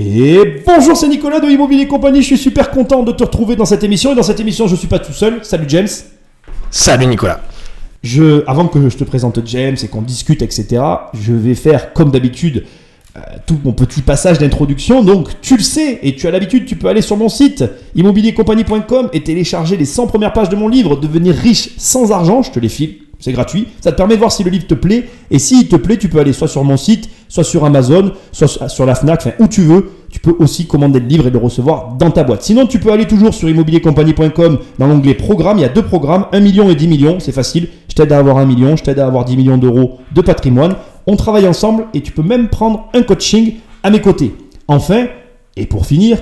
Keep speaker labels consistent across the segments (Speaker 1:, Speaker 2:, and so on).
Speaker 1: Et bonjour, c'est Nicolas de Immobilier Compagnie. Je suis super content de te retrouver dans cette émission. Et dans cette émission, je suis pas tout seul. Salut James.
Speaker 2: Salut Nicolas.
Speaker 1: Je, avant que je te présente James et qu'on discute, etc., je vais faire comme d'habitude euh, tout mon petit passage d'introduction. Donc, tu le sais et tu as l'habitude, tu peux aller sur mon site immobiliercompagnie.com et télécharger les 100 premières pages de mon livre Devenir riche sans argent. Je te les file, c'est gratuit. Ça te permet de voir si le livre te plaît. Et s'il te plaît, tu peux aller soit sur mon site, soit sur Amazon, soit sur la Fnac, enfin où tu veux. Tu peux aussi commander le livre et le recevoir dans ta boîte. Sinon, tu peux aller toujours sur immobiliercompagnie.com dans l'onglet programme. Il y a deux programmes, 1 million et 10 millions. C'est facile. Je t'aide à avoir 1 million, je t'aide à avoir 10 millions d'euros de patrimoine. On travaille ensemble et tu peux même prendre un coaching à mes côtés. Enfin, et pour finir,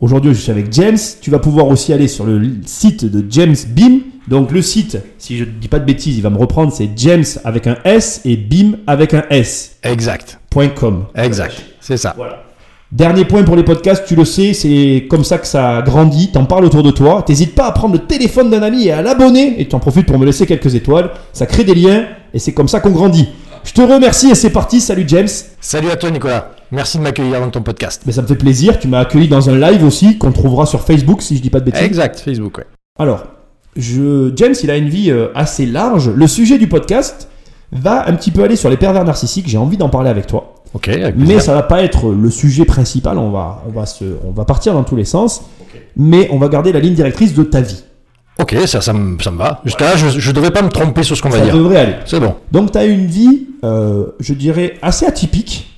Speaker 1: aujourd'hui je suis avec James. Tu vas pouvoir aussi aller sur le site de James Beam. Donc le site, si je ne dis pas de bêtises, il va me reprendre, c'est James avec un S et Beam avec un S.
Speaker 2: Exact.
Speaker 1: .com.
Speaker 2: Exact. C'est ça.
Speaker 1: Voilà. Dernier point pour les podcasts, tu le sais, c'est comme ça que ça grandit, t'en parles autour de toi, t'hésites pas à prendre le téléphone d'un ami et à l'abonner, et tu en profites pour me laisser quelques étoiles, ça crée des liens, et c'est comme ça qu'on grandit. Je te remercie et c'est parti, salut James.
Speaker 2: Salut à toi Nicolas. Merci de m'accueillir dans ton podcast.
Speaker 1: Mais ça me fait plaisir, tu m'as accueilli dans un live aussi, qu'on trouvera sur Facebook si je dis pas de bêtises.
Speaker 2: Exact, Facebook, ouais.
Speaker 1: Alors, je, James, il a une vie euh, assez large. Le sujet du podcast va un petit peu aller sur les pervers narcissiques, j'ai envie d'en parler avec toi.
Speaker 2: Ok, avec
Speaker 1: Mais ça va pas être le sujet principal, on va, on va, se, on va partir dans tous les sens, mais on va garder la ligne directrice de ta vie.
Speaker 2: Ok, ça, ça, me, ça me va. Jusqu'à là, je, je devrais pas me tromper sur ce qu'on va
Speaker 1: Ça
Speaker 2: dire.
Speaker 1: devrait aller.
Speaker 2: C'est bon.
Speaker 1: Donc tu as une vie, euh, je dirais, assez atypique.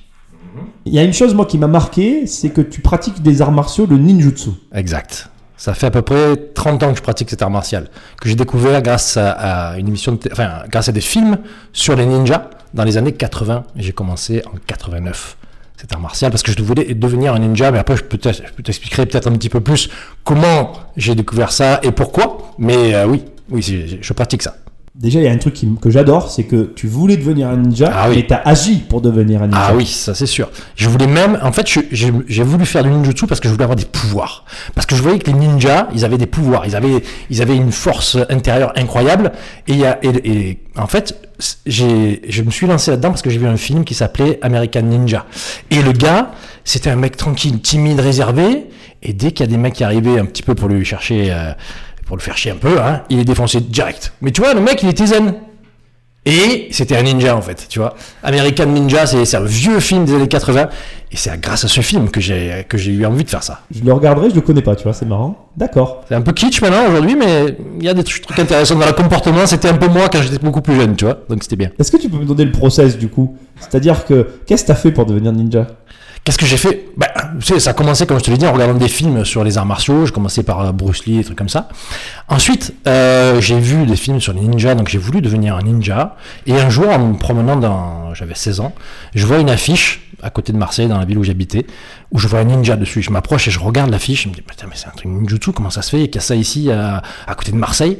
Speaker 1: Il y a une chose, moi, qui m'a marqué, c'est que tu pratiques des arts martiaux, le ninjutsu.
Speaker 2: Exact. Ça fait à peu près 30 ans que je pratique cet art martial, que j'ai découvert grâce à, une émission, de enfin, grâce à des films sur les ninjas dans les années 80. Et J'ai commencé en 89 cet art martial parce que je voulais devenir un ninja, mais après je peux t'expliquerai peut-être un petit peu plus comment j'ai découvert ça et pourquoi. Mais euh, oui, oui, je pratique ça.
Speaker 1: Déjà, il y a un truc qui que j'adore, c'est que tu voulais devenir un ninja,
Speaker 2: Ah oui.
Speaker 1: mais tu as agi pour devenir un ninja.
Speaker 2: Ah oui, ça c'est sûr. Je voulais même, en fait, j'ai voulu faire du ninjutsu parce que je voulais avoir des pouvoirs. Parce que je voyais que les ninjas, ils avaient des pouvoirs, ils avaient, ils avaient une force intérieure incroyable. Et, il y a, et, et en fait, je me suis lancé là-dedans parce que j'ai vu un film qui s'appelait American Ninja. Et le gars, c'était un mec tranquille, timide, réservé. Et dès qu'il y a des mecs qui arrivaient un petit peu pour lui chercher, euh, pour le faire chier un peu, hein, il est défoncé direct. Mais tu vois, le mec, il était zen. Et c'était un ninja en fait, tu vois. American Ninja, c'est un vieux film des années 80. Et c'est grâce à ce film que j'ai que j'ai eu envie de faire ça.
Speaker 1: Je le regarderai, je le connais pas, tu vois, c'est marrant. D'accord.
Speaker 2: C'est un peu kitsch maintenant aujourd'hui, mais il y a des trucs trucs intéressants dans le comportement. C'était un peu moi quand j'étais beaucoup plus jeune, tu vois. Donc c'était bien.
Speaker 1: Est-ce que tu peux me donner le process du coup? C'est-à-dire que, qu'est-ce que tu as fait pour devenir ninja?
Speaker 2: Qu'est-ce que j'ai fait? Bah, tu sais, Ça a commencé, comme je te l'ai dit, en regardant des films sur les arts martiaux. J'ai commencé par euh, Bruce Lee, des trucs comme ça. Ensuite, euh, j'ai vu des films sur les ninjas, donc j'ai voulu devenir un ninja. Et un jour, en me promenant dans... J'avais 16 ans, je vois une affiche à côté de Marseille, dans la ville où j'habitais, où je vois un ninja dessus. Je m'approche et je regarde l'affiche. Je me dis, putain, mais c'est un truc ninjutsu, comment ça se fait? Qu'il y a ça ici, à côté de Marseille?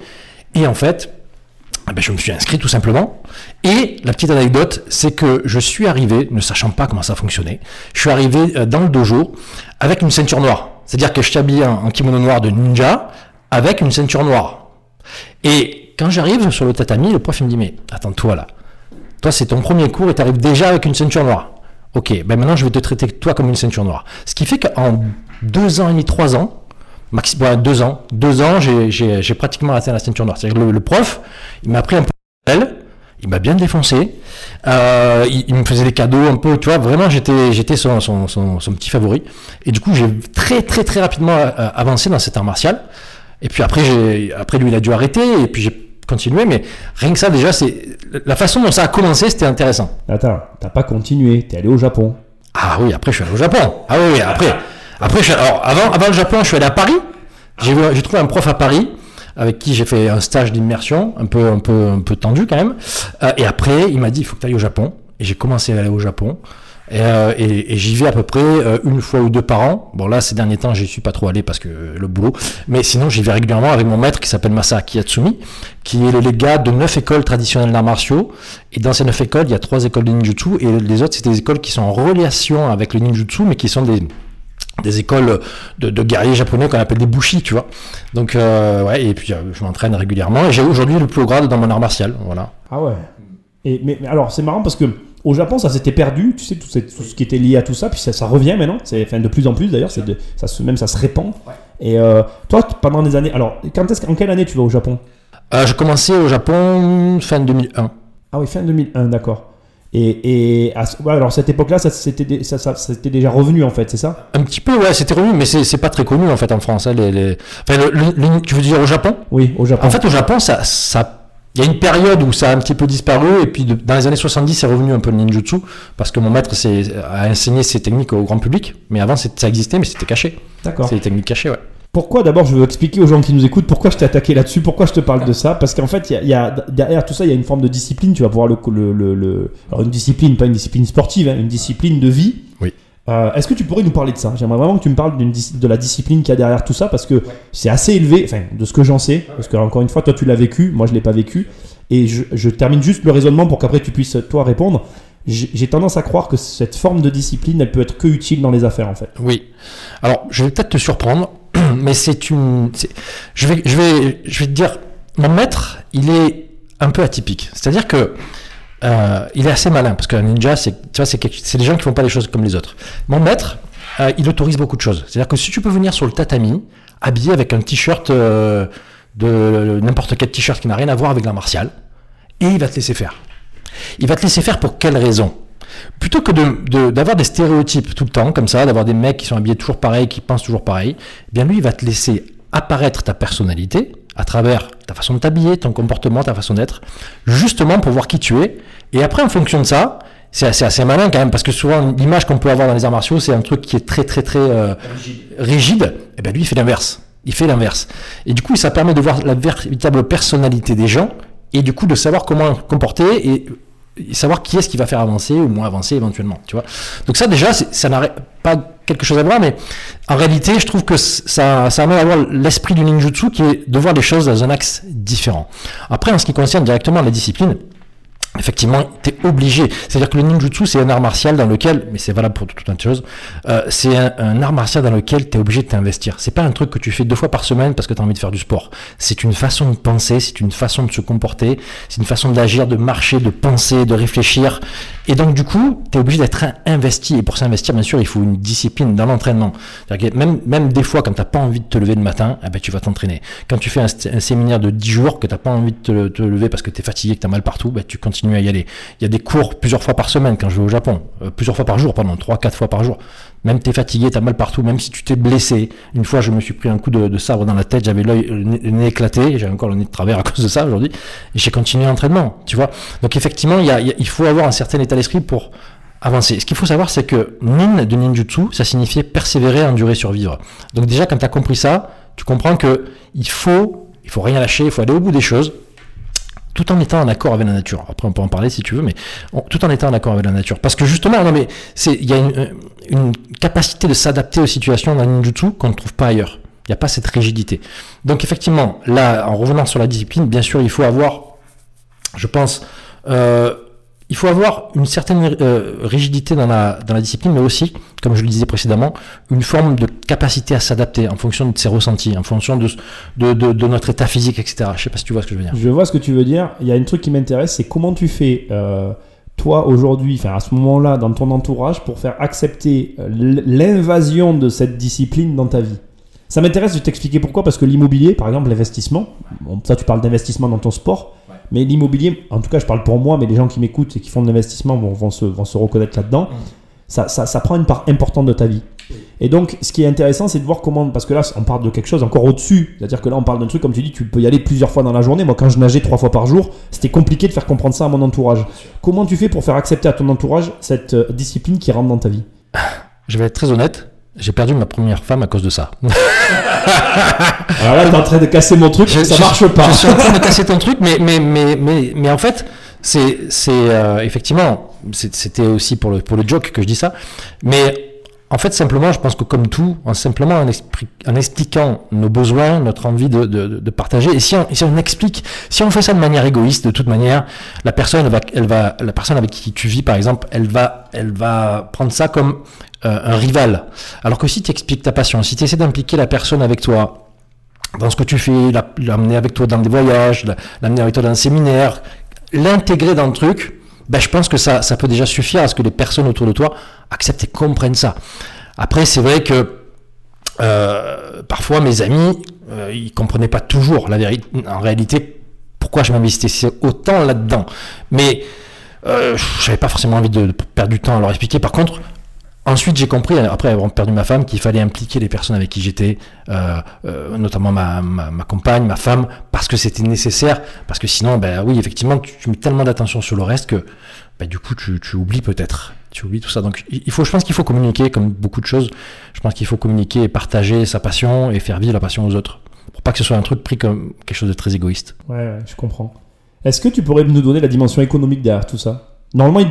Speaker 2: Et en fait, ah ben, je me suis inscrit tout simplement. Et la petite anecdote, c'est que je suis arrivé, ne sachant pas comment ça fonctionnait, je suis arrivé euh, dans le dojo avec une ceinture noire. C'est-à-dire que je suis habillé en, kimono noir de ninja avec une ceinture noire. Et quand j'arrive sur le tatami, le prof me dit Mais attends-toi là, toi c'est ton premier cours et tu arrives déjà avec une ceinture noire. Ok, ben maintenant je vais te traiter toi comme une ceinture noire. Ce qui fait qu'en deux ans et demi, trois ans, maxi, ouais, deux ans, deux ans, j'ai- j'ai j'ai pratiquement atteint la ceinture noire. C'est-à-dire le, le prof, il m'a pris un peu elle, il m'a bien défoncé, euh, il, il me faisait des cadeaux un peu, tu vois, vraiment j'étais j'étais son, son, son, son petit favori. Et du coup, j'ai très très très rapidement euh, avancé dans cet art martial. Et puis après, j'ai après lui, il a dû arrêter, et puis j'ai continué, mais rien que ça, déjà, c'est la façon dont ça a commencé, c'était intéressant.
Speaker 1: Attends, t'as pas continué, t'es allé au Japon.
Speaker 2: Ah oui, après je suis allé au Japon. Ah oui, après. Après, je alors, avant, avant le Japon, je suis allé à Paris. J'ai trouvé un prof à Paris avec qui j'ai fait un stage d'immersion, un peu, un peu, un peu tendu quand même. Euh, et après, il m'a dit, il faut que tu ailles au Japon. Et j'ai commencé à aller au Japon. Et, euh, et- et j'y vais à peu près euh, une fois ou deux par an. Bon là, ces derniers temps, j'y suis pas trop allé parce que euh, le boulot. Mais sinon, j'y vais régulièrement avec mon maître qui s'appelle Masaaki Yatsumi, qui est le légat de neuf écoles traditionnelles d'arts martiaux. Et dans ces neuf écoles, il y a trois écoles de ninjutsu et les autres, c'est des écoles qui sont en relation avec le ninjutsu, mais qui sont des des écoles de, de guerriers japonais qu'on appelle des bushi, tu vois. Donc euh, ouais, et puis euh, je m'entraîne régulièrement et j'ai aujourd'hui le plus haut grade dans mon art martial, voilà.
Speaker 1: Ah ouais. Et, mais, mais alors, c'est marrant parce que au Japon, ça s'était perdu, tu sais, tout, ce qui était lié à tout ça, puis ça, ça revient maintenant, c'est enfin, de plus en plus d'ailleurs, c'est de- ça se, même ça se répand. Et euh, toi, pendant des années, alors, quand est-ce, en quelle année tu vas au Japon?
Speaker 2: Je commençais au Japon fin 2001.
Speaker 1: Ah oui, fin 2001, d'accord. Et, et à alors cette époque-là, ça, c'était, ça, ça- déjà revenu en fait, c'est ça?
Speaker 2: Un petit peu, ouais, c'était revenu, mais c'est pas très connu en fait en France. hein, les, les- Enfin, le- le- le- tu veux dire au Japon?
Speaker 1: Oui, au Japon.
Speaker 2: En fait, au Japon, ça, ça, il y a une période où ça a un petit peu disparu, et puis de- dans les années 70, c'est revenu un peu le ninjutsu, parce que mon maître a enseigné ces techniques au grand public, mais avant ça existait, mais c'était caché.
Speaker 1: d'accord.
Speaker 2: C'est des techniques cachées, ouais.
Speaker 1: Pourquoi d'abord je veux expliquer aux gens qui nous écoutent pourquoi je t'ai attaqué là-dessus, pourquoi je te parle de ça? Parce qu'en fait, il y a, y a- derrière tout ça, il y a une forme de discipline. Tu vas pouvoir le, le, le- le- alors une discipline, pas une discipline sportive, hein, une discipline de vie.
Speaker 2: Oui.
Speaker 1: Euh, Est-ce que tu pourrais nous parler de ça? J'aimerais vraiment que tu me parles de la discipline qu'il y a derrière tout ça parce que c'est assez élevé, enfin de ce que j'en sais. Parce que encore une fois, toi tu l'as vécu, moi je l'ai pas vécu. Et je, je termine juste le raisonnement pour qu'après tu puisses toi répondre. J'ai j'ai tendance à croire que cette forme de discipline, elle peut être que utile dans les affaires en fait.
Speaker 2: Oui. Alors, je vais peut-être te surprendre, mais c'est une. Je vais, je vais, je vais te dire, mon maître, il est un peu atypique. C'est-à-dire que euh, il est assez malin parce qu'un ninja, c'est, tu vois, c'est, quelque- c'est des gens qui font pas les choses comme les autres. Mon maître, euh, il autorise beaucoup de choses. C'est-à-dire que si tu peux venir sur le tatami, habillé avec un t-shirt euh, de n'importe quel t-shirt qui n'a rien à voir avec la martiale, et il va te laisser faire. Il va te laisser faire pour quelle raison? Plutôt que de- de- d'avoir des stéréotypes tout le temps, comme ça, d'avoir des mecs qui sont habillés toujours pareil, qui pensent toujours pareil, eh bien lui, il va te laisser apparaître ta personnalité à travers ta façon de t'habiller, ton comportement, ta façon d'être, justement pour voir qui tu es. Et après, en fonction de ça, c'est assez, assez malin quand même, parce que souvent, l'image qu'on peut avoir dans les arts martiaux, c'est un truc qui est très, très, très euh, rigide. Et ben lui, il fait l'inverse. Il fait l'inverse. Et du coup, ça permet de voir la véritable personnalité des gens, et du coup, de savoir comment comporter et savoir qui est-ce qui va faire avancer ou moins avancer éventuellement, tu vois. Donc ça déjà, ça n'a pas quelque chose à voir, mais en réalité, je trouve que ça, ça amène à avoir l'esprit du ninjutsu qui est de voir les choses dans un axe différent. Après, en ce qui concerne directement la discipline, effectivement, tu es obligé. C'est-à-dire que le ninjutsu, c'est un art martial dans lequel, mais c'est valable pour toute autre chose, euh, c'est un, un art martial dans lequel tu es obligé de t'investir. C'est pas un truc que tu fais deux fois par semaine parce que tu as envie de faire du sport. C'est une façon de penser, c'est une façon de se comporter, c'est une façon d'agir, de marcher, de penser, de réfléchir. Et donc, du coup, tu es obligé d'être investi. Et pour s'investir, bien sûr, il faut une discipline dans l'entraînement. Même, même des fois, quand tu n'as pas envie de te lever le matin, eh ben, tu vas t'entraîner. Quand tu fais un, séminaire de 10 jours, que tu n'as pas envie de te, te lever parce que tu es fatigué, que tu as mal partout, ben, tu continues à y aller. Il y a des cours plusieurs fois par semaine quand je vais au Japon. Euh, plusieurs fois par jour, pardon, 3-4 fois par jour. Même tu es fatigué, tu as mal partout, même si tu t'es blessé. Une fois, je me suis pris un coup de, sabre dans la tête, j'avais l'œil, le nez, éclaté, j'ai encore le nez de travers à cause de ça aujourd'hui. Et j'ai continué l'entraînement, tu vois. Donc effectivement, il, faut avoir un certain état d'esprit pour avancer. Ce qu'il faut savoir, c'est que nin de ninjutsu, ça signifiait persévérer, endurer, survivre. Donc déjà, quand tu as compris ça, tu comprends que il faut, il faut rien lâcher, il faut aller au bout des choses, tout en étant en accord avec la nature. Après, on peut en parler si tu veux, mais tout en étant en accord avec la nature. Parce que justement, non mais il y a une, une capacité de s'adapter aux situations dans ninjutsu qu'on ne trouve pas ailleurs. Il n'y a pas cette rigidité. Donc effectivement, là, en revenant sur la discipline, bien sûr, il faut avoir, je pense, euh, il faut avoir une certaine euh, rigidité dans la, discipline, mais aussi, comme je le disais précédemment, une forme de capacité à s'adapter en fonction de ses ressentis, en fonction de, notre état physique, etc. Je sais pas si tu vois ce que je veux dire.
Speaker 1: Je vois ce que tu veux dire. Il y a un truc qui m'intéresse, c'est comment tu fais, euh, toi, aujourd'hui, enfin, à ce moment-là, dans ton entourage, pour faire accepter euh, l'invasion de cette discipline dans ta vie. Ça m'intéresse de t'expliquer pourquoi, parce que l'immobilier, par exemple, l'investissement, ça tu parles d'investissement dans ton sport, mais l'immobilier, en tout cas je parle pour moi, mais les gens qui m'écoutent et qui font de l'investissement vont, vont, se, vont se reconnaître là-dedans, ça, ça, ça prend une part importante de ta vie. Et donc, ce qui est intéressant, c'est de voir comment, parce que là, on parle de quelque chose encore au-dessus. C'est-à-dire que là, on parle d'un truc, comme tu dis, tu peux y aller plusieurs fois dans la journée. Moi, quand je nageais trois fois par jour, c'était compliqué de faire comprendre ça à mon entourage. Comment tu fais pour faire accepter à ton entourage cette euh, discipline qui rentre dans ta vie?
Speaker 2: Je vais être très honnête, j'ai perdu ma première femme à cause de ça.
Speaker 1: Alors là, t'es en train de casser mon truc, ça
Speaker 2: je-
Speaker 1: marche pas.
Speaker 2: Je suis en train de casser ton truc, mais, mais, mais, mais, mais en fait, c'est, c'est euh, effectivement, c'était aussi pour le, pour le joke que je dis ça. Mais en fait, simplement, je pense que comme tout, en simplement en, expliquant nos besoins, notre envie de, partager, et si on, explique, si on fait ça de manière égoïste, de toute manière, la personne, avec qui tu vis, par exemple, elle va, prendre ça comme euh, un rival. Alors que si tu expliques ta passion, si tu essaies d'impliquer la personne avec toi, dans ce que tu fais, la- l'amener avec toi dans des voyages, la- l'amener avec toi dans un séminaire, l'intégrer dans le truc, ben, je pense que ça, peut déjà suffire à ce que les personnes autour de toi acceptent et comprennent ça. Après, c'est vrai que euh, parfois mes amis, euh, ils comprenaient pas toujours la vérité. En réalité, pourquoi je m'investissais autant là-dedans. Mais euh, j'avais pas forcément envie de perdre du temps à leur expliquer. Par contre, Ensuite, j'ai compris, après avoir perdu ma femme, qu'il fallait impliquer les personnes avec qui j'étais, euh, euh, notamment ma, ma, compagne, ma femme, parce que c'était nécessaire. Parce que sinon, ben oui, effectivement, tu, mets tellement d'attention sur le reste que ben, du coup, tu, tu oublies peut-être. Tu oublies tout ça. Donc, il faut, je pense qu'il faut communiquer, comme beaucoup de choses. Je pense qu'il faut communiquer et partager sa passion et faire vivre la passion aux autres. Pour pas que ce soit un truc pris comme quelque chose de très égoïste.
Speaker 1: Ouais, je comprends. Est-ce que tu pourrais nous donner la dimension économique derrière tout ça? Normalement,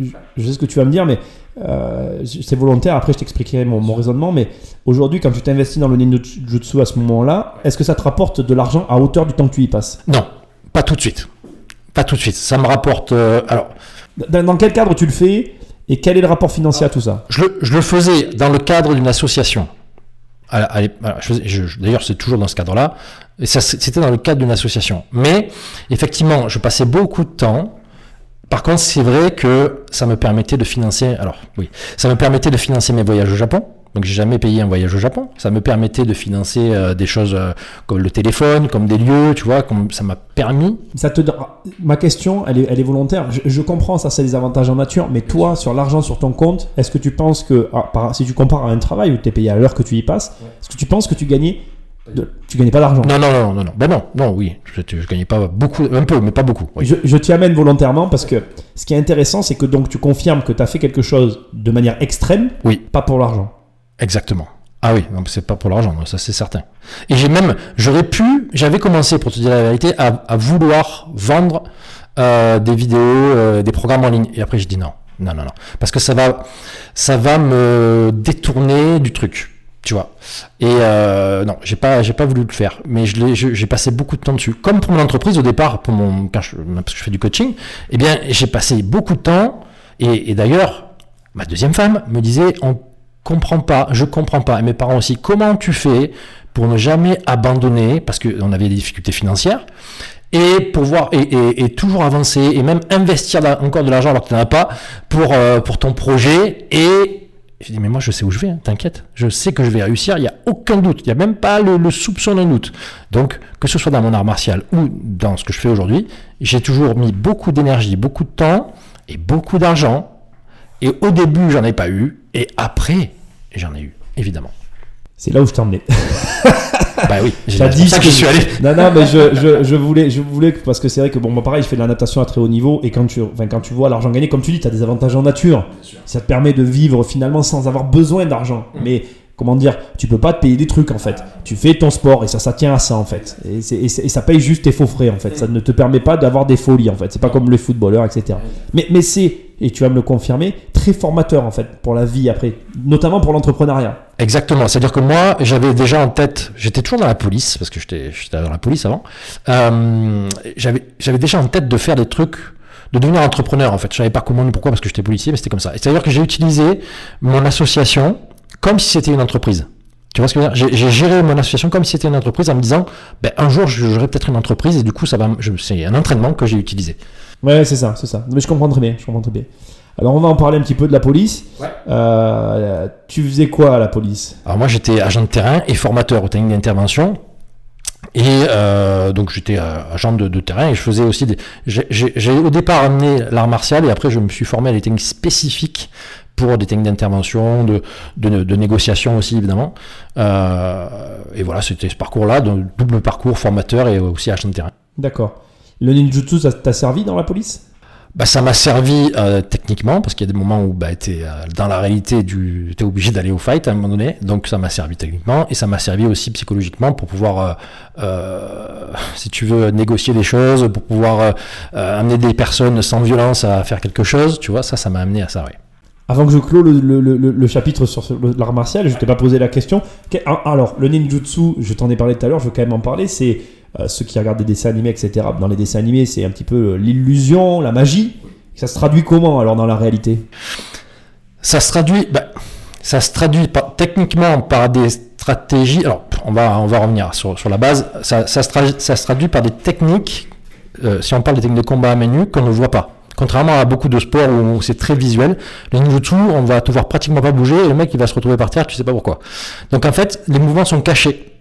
Speaker 1: je sais ce que tu vas me dire, mais euh, c'est volontaire. Après, je t'expliquerai mon, mon, raisonnement. Mais aujourd'hui, quand tu t'investis dans le ninjutsu à ce moment-là, est-ce que ça te rapporte de l'argent à hauteur du temps que tu y passes?
Speaker 2: Non, pas tout de suite. Pas tout de suite. Ça me rapporte. Euh, alors.
Speaker 1: Dans, dans, quel cadre tu le fais et quel est le rapport financier à tout ça?
Speaker 2: Je le, je le, faisais dans le cadre d'une association. D'ailleurs, c'est toujours dans ce cadre-là. C'était dans le cadre d'une association. Mais effectivement, je passais beaucoup de temps par contre, c'est vrai que ça me permettait de financer. Alors, oui, ça me permettait de financer mes voyages au Japon. Donc, j'ai jamais payé un voyage au Japon. Ça me permettait de financer euh, des choses euh, comme le téléphone, comme des lieux, tu vois, comme ça m'a permis.
Speaker 1: Ça te, ma question, elle est, elle est volontaire. Je, je comprends, ça, c'est des avantages en nature. Mais toi, sur l'argent sur ton compte, est-ce que tu penses que, ah, par, si tu compares à un travail où tu es payé à l'heure que tu y passes, est-ce que tu penses que tu gagnais de, tu gagnais pas d'argent.
Speaker 2: Non, non, non, non, non. Ben non, non, oui. Je, je gagnais pas beaucoup, un peu, mais pas beaucoup. Oui.
Speaker 1: Je, je t'y amène volontairement parce que ce qui est intéressant, c'est que donc tu confirmes que tu as fait quelque chose de manière extrême,
Speaker 2: oui.
Speaker 1: pas pour l'argent.
Speaker 2: Exactement. Ah oui, donc c'est pas pour l'argent, ça c'est certain. Et j'ai même, j'aurais pu, j'avais commencé, pour te dire la vérité, à, à vouloir vendre euh, des vidéos, euh, des programmes en ligne. Et après, je dis non, non, non, non, parce que ça va, ça va me détourner du truc tu vois. Et euh, non, j'ai pas, j'ai pas voulu le faire, mais je j'ai passé beaucoup de temps dessus. Comme pour mon entreprise au départ, pour mon, je, parce que je fais du coaching, eh bien, j'ai passé beaucoup de temps. Et, d'ailleurs, ma deuxième femme me disait, on comprend pas, je comprends pas, et mes parents aussi, comment tu fais pour ne jamais abandonner, parce qu'on avait des difficultés financières, et pour voir et, et, et, toujours avancer et même investir encore de l'argent alors que tu n'en as pas pour euh, pour ton projet et je dis, mais moi, je sais où je vais, hein, t'inquiète. Je sais que je vais réussir, il n'y a aucun doute. Il n'y a même pas le soupçon d'un doute. Donc, que ce soit dans mon art martial ou dans ce que je fais aujourd'hui, j'ai toujours mis beaucoup d'énergie, beaucoup de temps et beaucoup d'argent. Et au début, j'en ai pas eu. Et après, j'en ai eu, évidemment.
Speaker 1: C'est là où je t'ai emmené.
Speaker 2: bah oui,
Speaker 1: j'ai dit ça que, je suis allé. Non, non, mais je, je, je, voulais, je voulais, parce que c'est vrai que bon, moi pareil, je fais de la natation à très haut niveau, et quand tu, enfin, quand tu vois l'argent gagné, comme tu dis, tu as des avantages en nature. Ça te permet de vivre finalement sans avoir besoin d'argent. Mmh. Mais comment dire, tu peux pas te payer des trucs en fait. Tu fais ton sport et ça, ça tient à ça en fait. Et, et, et ça paye juste tes faux frais en fait. Ça ne te permet pas d'avoir des folies en fait. C'est pas comme les footballeurs, etc. Mais, mais c'est, et tu vas me le confirmer, très formateur en fait pour la vie après, notamment pour l'entrepreneuriat.
Speaker 2: Exactement. C'est-à-dire que moi, j'avais déjà en tête, j'étais toujours dans la police parce que j'étais, dans la police avant. Euh, j'avais, j'avais déjà en tête de faire des trucs de devenir entrepreneur en fait. Je savais pas comment ni pourquoi parce que j'étais policier, mais c'était comme ça. Et c'est-à-dire que j'ai utilisé mon association comme si c'était une entreprise. Tu vois ce que je veux dire? J'ai géré mon association comme si c'était une entreprise en me disant, ben, un jour j'aurai peut-être une entreprise et du coup ça va, c'est un entraînement que j'ai utilisé.
Speaker 1: Ouais, c'est ça, c'est ça. Mais je comprends très bien, je comprends très bien. Alors on va en parler un petit peu de la police.
Speaker 2: Ouais.
Speaker 1: Euh, tu faisais quoi à la police?
Speaker 2: Alors moi j'étais agent de terrain et formateur au technique d'intervention. Et euh, donc j'étais agent de, de, terrain et je faisais aussi des. J'ai au départ amené l'art martial et après je me suis formé à des techniques spécifiques pour des techniques d'intervention, de, de, de, négociation aussi évidemment. Euh, et voilà, c'était ce parcours-là, double parcours formateur et aussi agent de terrain.
Speaker 1: D'accord. Le ninjutsu, ça t'a servi dans la police?
Speaker 2: Bah, ça m'a servi euh, techniquement, parce qu'il y a des moments où bah, tu euh, dans la réalité, tu es obligé d'aller au fight à un moment donné. Donc ça m'a servi techniquement, et ça m'a servi aussi psychologiquement pour pouvoir, euh, si tu veux, négocier des choses, pour pouvoir amener des personnes sans violence à faire quelque chose. Tu vois, ça, ça m'a amené à ça, oui.
Speaker 1: Avant que je clôt le, le, le, chapitre sur l'art martial, je t'ai pas posé la question. Alors, le ninjutsu, je t'en ai parlé tout à l'heure, je veux quand même en parler, c'est ceux qui regardent des dessins animés, etc. Dans les dessins animés, c'est un petit peu l'illusion, la magie. Ça se traduit comment alors dans la réalité?
Speaker 2: Ça se traduit, bah, ça se traduit techniquement par des stratégies. Alors, on va, on va revenir sur, sur la base. Ça, ça, se traduit, par des techniques, euh, si on parle des techniques de combat à nue, qu'on ne voit pas Contrairement à beaucoup de sports où c'est très visuel, le ninjutsu, on va te voir pratiquement pas bouger et le mec il va se retrouver par terre, tu sais pas pourquoi. Donc en fait, les mouvements sont cachés.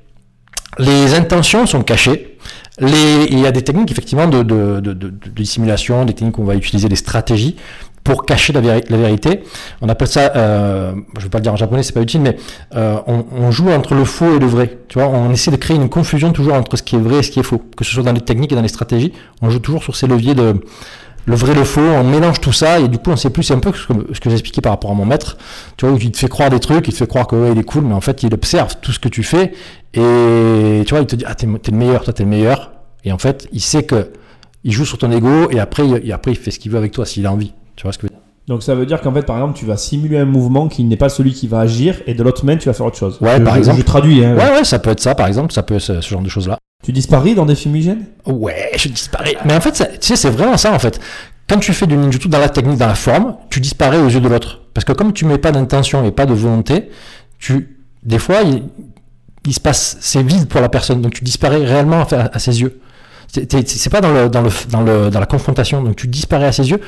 Speaker 2: Les intentions sont cachées. Les, il y a des techniques effectivement de, de, de, de, dissimulation, des techniques qu'on va utiliser, des stratégies pour cacher la, véri- la vérité. On appelle ça, euh, je vais pas le dire en japonais, c'est pas utile, mais euh, on, on joue entre le faux et le vrai. Tu vois, on essaie de créer une confusion toujours entre ce qui est vrai et ce qui est faux. Que ce soit dans les techniques et dans les stratégies, on joue toujours sur ces leviers de le vrai, le faux, on mélange tout ça et du coup on sait plus, c'est un peu ce que, ce que j'expliquais par rapport à mon maître, tu vois, où il te fait croire des trucs, il te fait croire que ouais, il est cool, mais en fait il observe tout ce que tu fais et tu vois, il te dit, ah t'es t'es le meilleur, toi t'es le meilleur, et en fait il sait que il joue sur ton ego et après, il- et après il fait ce qu'il veut avec toi s'il a envie. Tu vois ce que je veux dire?
Speaker 1: Donc ça veut dire qu'en fait, par exemple, tu vas simuler un mouvement qui n'est pas celui qui va agir et de l'autre main, tu vas faire autre chose.
Speaker 2: Ouais,
Speaker 1: Je-
Speaker 2: par
Speaker 1: je-
Speaker 2: exemple.
Speaker 1: Je traduis. hein.
Speaker 2: Ouais, ouais, ça peut être ça par exemple, ça peut être ce, ce genre de choses-là.
Speaker 1: Tu disparais dans des fumigènes
Speaker 2: Ouais, je disparais. Mais en fait, ça- tu sais, c'est vraiment ça en fait. Quand tu fais du ninjutsu dans la technique, dans la forme, tu disparais aux yeux de l'autre. Parce que comme tu mets pas d'intention et pas de volonté, tu, des fois, il, il se passe, c'est vide pour la personne, donc tu disparais réellement à, à ses yeux. C'est pas dans le, dans le, dans le, dans la confrontation, donc tu disparais à ses yeux,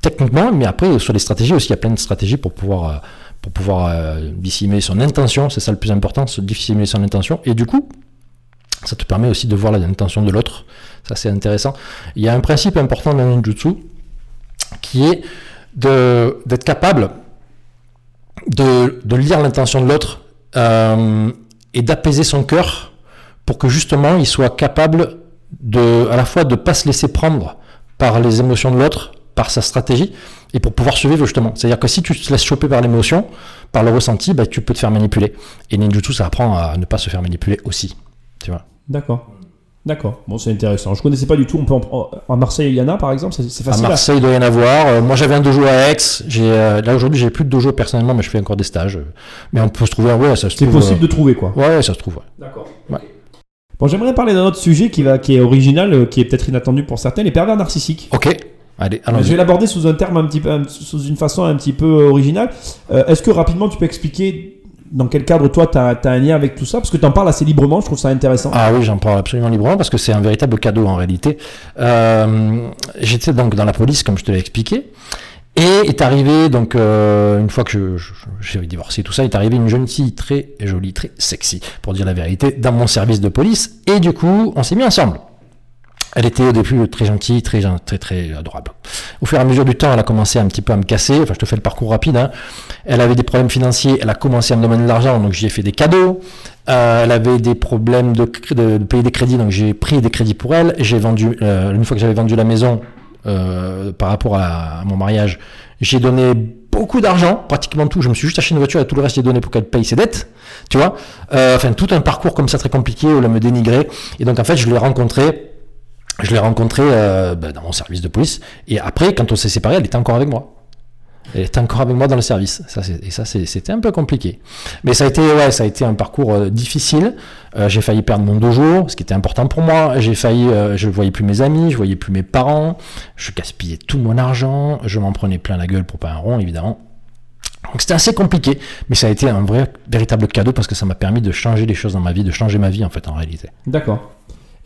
Speaker 2: techniquement, mais après, sur les stratégies aussi, il y a plein de stratégies pour pouvoir, euh, pour pouvoir euh, dissimuler son intention, c'est ça le plus important, se dissimuler son intention, et du coup, ça te permet aussi de voir l'intention de l'autre. Ça, c'est intéressant. Il y a un principe important dans le ninjutsu qui est d'être capable de, lire l'intention de l'autre euh, et d'apaiser son cœur pour que justement il soit capable de, à la fois de pas se laisser prendre par les émotions de l'autre, par sa stratégie, et pour pouvoir survivre justement. C'est-à-dire que si tu te laisses choper par l'émotion, par le ressenti, bah, tu peux te faire manipuler. Et ninjutsu, ça apprend à ne pas se faire manipuler aussi. Tu vois?
Speaker 1: D'accord. D'accord. Bon, c'est intéressant. Je connaissais pas du tout. On peut en... Marseille, il y en a par exemple. C'est facile. à-
Speaker 2: Marseille, il doit y en avoir. Euh, moi, j'avais un dojo à Aix. J'ai, euh, là, aujourd'hui, j'ai plus de dojo personnellement, mais je fais encore des stages. Euh, Mais on peut se trouver, ouais, ça se
Speaker 1: C'est possible de trouver quoi.
Speaker 2: euh, Ouais, ça se trouve, ouais.
Speaker 1: D'accord.
Speaker 2: Ouais.
Speaker 1: Bon, j'aimerais parler d'un autre sujet qui va, qui est original, euh, qui est peut-être inattendu pour certains, les pervers narcissiques.
Speaker 2: Ok. Allez,
Speaker 1: Je
Speaker 2: allons
Speaker 1: vais l'aborder sous un terme un petit peu, sous une façon un petit peu originale. Euh, Est-ce que rapidement tu peux expliquer dans quel cadre toi tu as, un lien avec tout ça? Parce que tu en parles assez librement, je trouve ça intéressant.
Speaker 2: Ah oui, j'en parle absolument librement parce que c'est un véritable cadeau en réalité. Euh, J'étais donc dans la police, comme je te l'ai expliqué. Et est arrivé, donc, euh, une fois que j'ai divorcé, tout ça, est arrivé une jeune fille très jolie, très sexy, pour dire la vérité, dans mon service de police. Et du coup, on s'est mis ensemble. Elle était au début très gentille, très, très, très adorable. Au fur et à mesure du temps, elle a commencé un petit peu à me casser. Enfin, je te fais le parcours rapide. hein. Elle avait des problèmes financiers. Elle a commencé à me demander de l'argent, donc j'y ai fait des cadeaux. Euh, elle avait des problèmes de, de, de payer des crédits, donc j'ai pris des crédits pour elle. J'ai vendu, euh, une fois que j'avais vendu la maison, euh, par rapport à, à mon mariage, j'ai donné beaucoup d'argent, pratiquement tout. Je me suis juste acheté une voiture et tout le reste j'ai donné pour qu'elle paye ses dettes. Tu vois, Euh, enfin tout un parcours comme ça très compliqué où elle me dénigrait. Et donc en fait, je l'ai rencontrée je l'ai rencontrée euh, bah, dans mon service de police. Et après, quand on s'est séparés, elle était encore avec moi. Elle était encore avec moi dans le service. Ça, et ça, c'était un peu compliqué. Mais ça a été, ouais, ça a été un parcours euh, difficile. Euh, j'ai failli perdre mon dojo, ce qui était important pour moi. J'ai failli, je voyais plus mes amis, je voyais plus mes parents. Je gaspillais tout mon argent. Je m'en prenais plein la gueule pour pas un rond, évidemment. Donc c'était assez compliqué, mais ça a été un vrai, véritable cadeau parce que ça m'a permis de changer les choses dans ma vie, de changer ma vie en fait en réalité.
Speaker 1: D'accord.